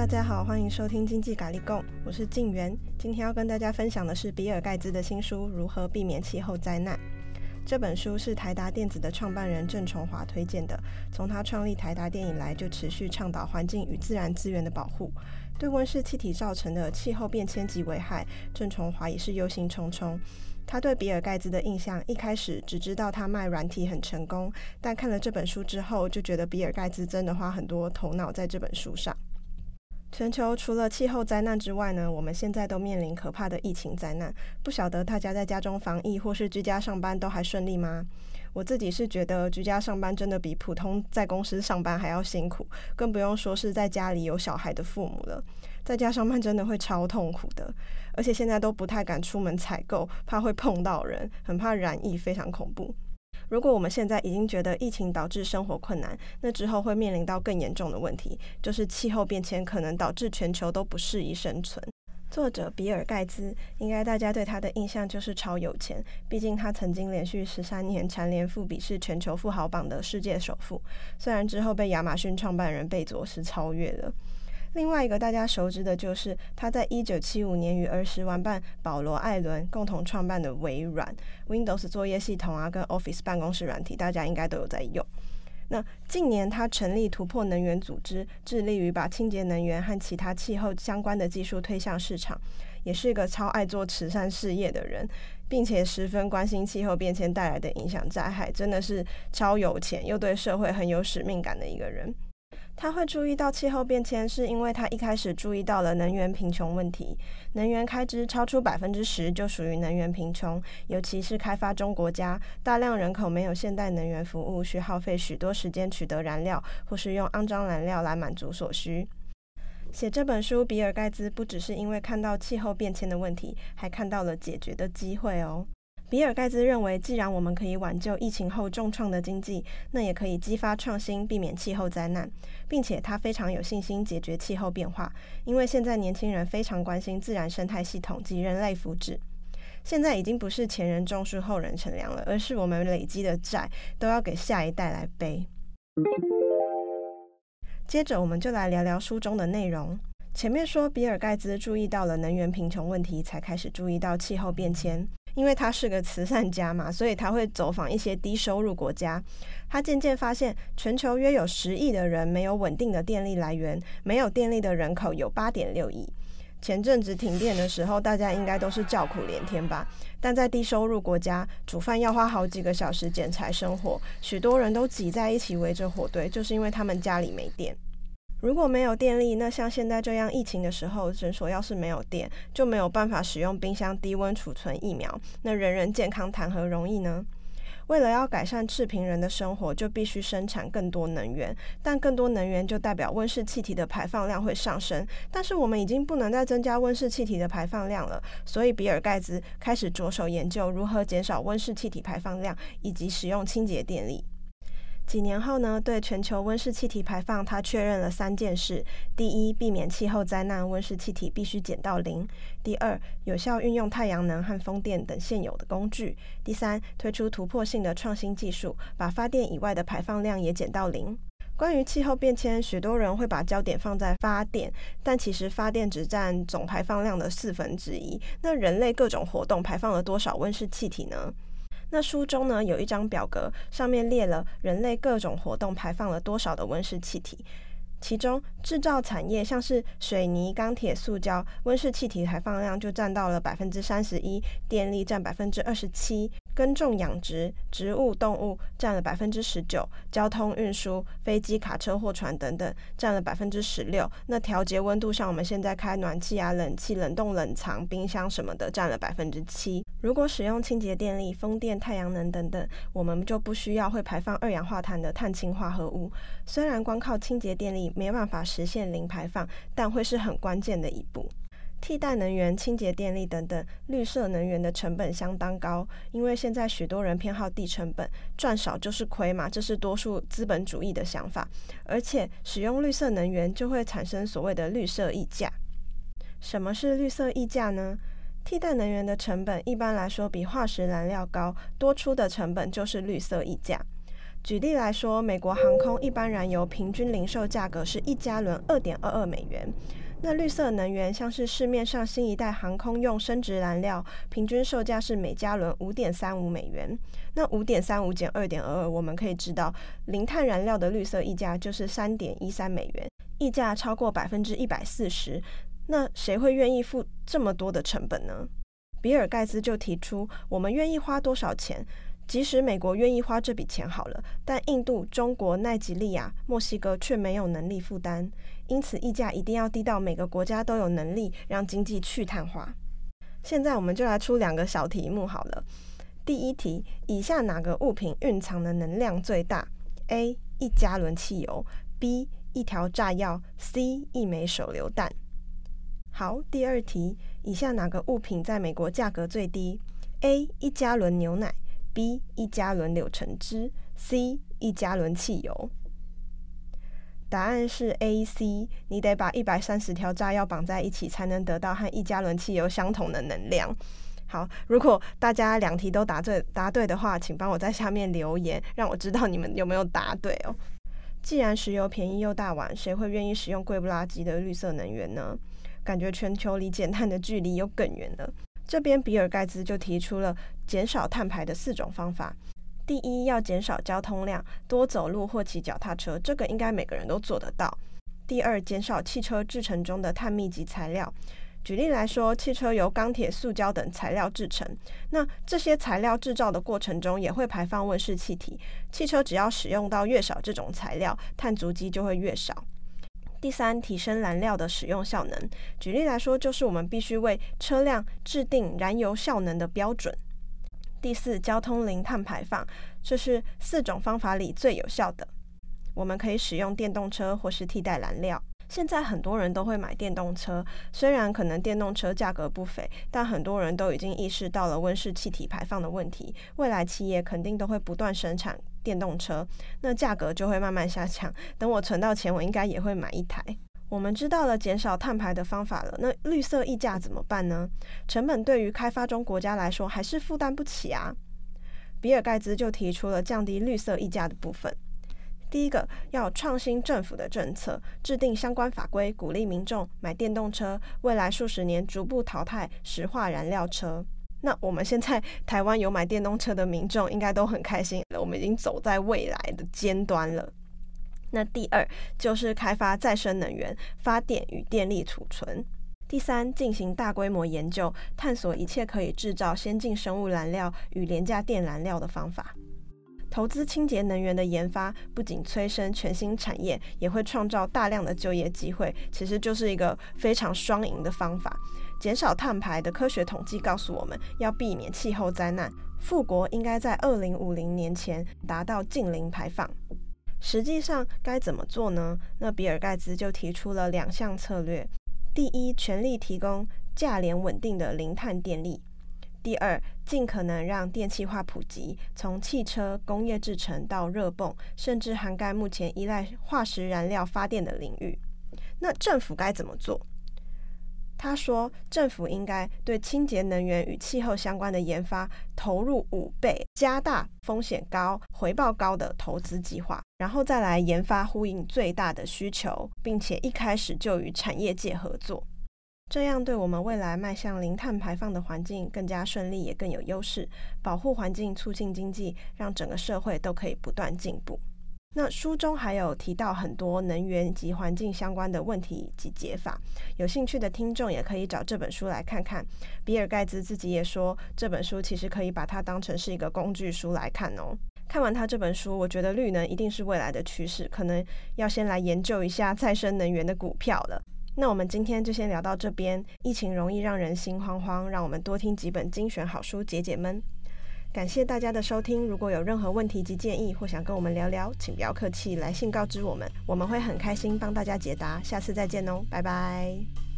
大家好，欢迎收听经济咖哩讲，我是静媛。今天要跟大家分享的是比尔盖茨的新书《如何避免气候灾难》。这本书是台达电子的创办人郑崇华推荐的。从他创立台达电以来，就持续倡导环境与自然资源的保护。对温室气体造成的气候变迁及危害，郑崇华也是忧心忡忡。他对比尔盖茨的印象，一开始只知道他卖软体很成功，但看了这本书之后，就觉得比尔盖茨真的花很多头脑在这本书上。全球除了气候灾难之外呢，我们现在都面临可怕的疫情灾难。不晓得大家在家中防疫或是居家上班都还顺利吗？我自己是觉得居家上班真的比普通在公司上班还要辛苦，更不用说是在家里有小孩的父母了。在家上班真的会超痛苦的，而且现在都不太敢出门采购，怕会碰到人，很怕染疫，非常恐怖。如果我们现在已经觉得疫情导致生活困难，那之后会面临到更严重的问题，就是气候变迁可能导致全球都不适宜生存。作者比尔盖茨，应该大家对他的印象就是超有钱，毕竟他曾经连续十三年蝉联富比是全球富豪榜的世界首富，虽然之后被亚马逊创办人贝佐斯超越了。另外一个大家熟知的就是他在一九七五年与儿时玩伴保罗·艾伦共同创办的微软，Windows 作业系统啊，跟 Office 办公室软体，大家应该都有在用。那近年他成立突破能源组织，致力于把清洁能源和其他气候相关的技术推向市场，也是一个超爱做慈善事业的人，并且十分关心气候变迁带来的影响灾害，真的是超有钱又对社会很有使命感的一个人。他会注意到气候变迁，是因为他一开始注意到了能源贫穷问题。能源开支超出百分之十就属于能源贫穷，尤其是开发中国家，大量人口没有现代能源服务，需耗费许多时间取得燃料，或是用肮脏燃料来满足所需。写这本书，比尔盖茨不只是因为看到气候变迁的问题，还看到了解决的机会哦。比尔盖茨认为，既然我们可以挽救疫情后重创的经济，那也可以激发创新，避免气候灾难，并且他非常有信心解决气候变化，因为现在年轻人非常关心自然生态系统及人类福祉。现在已经不是前人种树后人乘凉了，而是我们累积的债都要给下一代来背。接着，我们就来聊聊书中的内容。前面说，比尔盖茨注意到了能源贫穷问题，才开始注意到气候变迁。因为他是个慈善家嘛，所以他会走访一些低收入国家。他渐渐发现，全球约有十亿的人没有稳定的电力来源，没有电力的人口有八点六亿。前阵子停电的时候，大家应该都是叫苦连天吧？但在低收入国家，煮饭要花好几个小时捡柴生火，许多人都挤在一起围着火堆，就是因为他们家里没电。如果没有电力，那像现在这样疫情的时候，诊所要是没有电，就没有办法使用冰箱低温储存疫苗，那人人健康谈何容易呢？为了要改善赤贫人的生活，就必须生产更多能源，但更多能源就代表温室气体的排放量会上升。但是我们已经不能再增加温室气体的排放量了，所以比尔盖茨开始着手研究如何减少温室气体排放量，以及使用清洁电力。几年后呢，对全球温室气体排放，他确认了三件事：第一，避免气候灾难，温室气体必须减到零；第二，有效运用太阳能和风电等现有的工具；第三，推出突破性的创新技术，把发电以外的排放量也减到零。关于气候变迁，许多人会把焦点放在发电，但其实发电只占总排放量的四分之一。那人类各种活动排放了多少温室气体呢？那书中呢，有一张表格，上面列了人类各种活动排放了多少的温室气体，其中制造产业像是水泥、钢铁、塑胶，温室气体排放量就占到了百分之三十一，电力占百分之二十七。耕种养殖、植物、动物占了百分之十九，交通运输、飞机、卡车、货船等等占了百分之十六。那调节温度，像我们现在开暖气啊、冷气、冷冻冷藏、冰箱什么的，占了百分之七。如果使用清洁电力、风电、太阳能等等，我们就不需要会排放二氧化碳的碳氢化合物。虽然光靠清洁电力没办法实现零排放，但会是很关键的一步。替代能源、清洁电力等等绿色能源的成本相当高，因为现在许多人偏好低成本，赚少就是亏嘛，这是多数资本主义的想法。而且使用绿色能源就会产生所谓的绿色溢价。什么是绿色溢价呢？替代能源的成本一般来说比化石燃料高，多出的成本就是绿色溢价。举例来说，美国航空一般燃油平均零售价格是一加仑二点二二美元。那绿色能源像是市面上新一代航空用生质燃料，平均售价是每加仑五点三五美元。那五点三五减二点二二，我们可以知道，零碳燃料的绿色溢价就是三点一三美元，溢价超过百分之一百四十。那谁会愿意付这么多的成本呢？比尔盖茨就提出，我们愿意花多少钱？即使美国愿意花这笔钱好了，但印度、中国、奈及利亚、墨西哥却没有能力负担。因此，溢价一定要低到每个国家都有能力让经济去碳化。现在，我们就来出两个小题目好了。第一题：以下哪个物品蕴藏的能量最大？A. 一加仑汽油；B. 一条炸药；C. 一枚手榴弹。好，第二题：以下哪个物品在美国价格最低？A. 一加仑牛奶；B. 一加仑柳橙汁；C. 一加仑汽油。答案是 A、C，你得把一百三十条炸药绑在一起，才能得到和一加仑汽油相同的能量。好，如果大家两题都答对答对的话，请帮我在下面留言，让我知道你们有没有答对哦。既然石油便宜又大碗，谁会愿意使用贵不拉几的绿色能源呢？感觉全球离减碳的距离又更远了。这边比尔盖茨就提出了减少碳排的四种方法。第一，要减少交通量，多走路或骑脚踏车，这个应该每个人都做得到。第二，减少汽车制成中的碳密集材料。举例来说，汽车由钢铁、塑胶等材料制成，那这些材料制造的过程中也会排放温室气体。汽车只要使用到越少这种材料，碳足迹就会越少。第三，提升燃料的使用效能。举例来说，就是我们必须为车辆制定燃油效能的标准。第四，交通零碳排放，这是四种方法里最有效的。我们可以使用电动车或是替代燃料。现在很多人都会买电动车，虽然可能电动车价格不菲，但很多人都已经意识到了温室气体排放的问题。未来企业肯定都会不断生产电动车，那价格就会慢慢下降。等我存到钱，我应该也会买一台。我们知道了减少碳排的方法了，那绿色溢价怎么办呢？成本对于开发中国家来说还是负担不起啊。比尔盖茨就提出了降低绿色溢价的部分。第一个，要创新政府的政策，制定相关法规，鼓励民众买电动车，未来数十年逐步淘汰石化燃料车。那我们现在台湾有买电动车的民众，应该都很开心了，我们已经走在未来的尖端了。那第二就是开发再生能源，发电与电力储存。第三，进行大规模研究，探索一切可以制造先进生物燃料与廉价电燃料的方法。投资清洁能源的研发，不仅催生全新产业，也会创造大量的就业机会。其实就是一个非常双赢的方法。减少碳排的科学统计告诉我们，要避免气候灾难，富国应该在二零五零年前达到净零排放。实际上该怎么做呢？那比尔盖茨就提出了两项策略：第一，全力提供价廉稳定的零碳电力；第二，尽可能让电气化普及，从汽车、工业制程到热泵，甚至涵盖目前依赖化石燃料发电的领域。那政府该怎么做？他说，政府应该对清洁能源与气候相关的研发投入五倍，加大风险高、回报高的投资计划，然后再来研发呼应最大的需求，并且一开始就与产业界合作，这样对我们未来迈向零碳排放的环境更加顺利，也更有优势。保护环境，促进经济，让整个社会都可以不断进步。那书中还有提到很多能源及环境相关的问题及解法，有兴趣的听众也可以找这本书来看看。比尔盖茨自己也说，这本书其实可以把它当成是一个工具书来看哦。看完他这本书，我觉得绿能一定是未来的趋势，可能要先来研究一下再生能源的股票了。那我们今天就先聊到这边。疫情容易让人心慌慌，让我们多听几本精选好书解解闷。感谢大家的收听。如果有任何问题及建议，或想跟我们聊聊，请不要客气，来信告知我们，我们会很开心帮大家解答。下次再见哦，拜拜。